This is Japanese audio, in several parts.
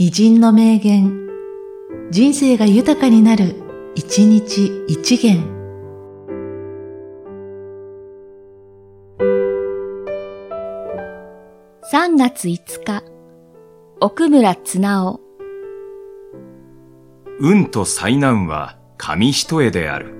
偉人の名言、人生が豊かになる、一日一元。3月5日、奥村綱夫。運と災難は紙一重である。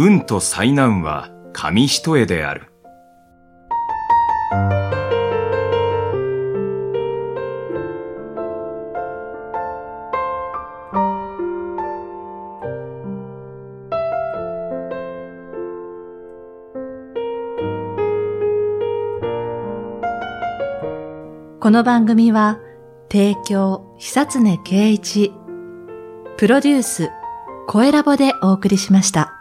運と災難は紙一重である。この番組は、提供、久常圭一、プロデュース、声ラボでお送りしました。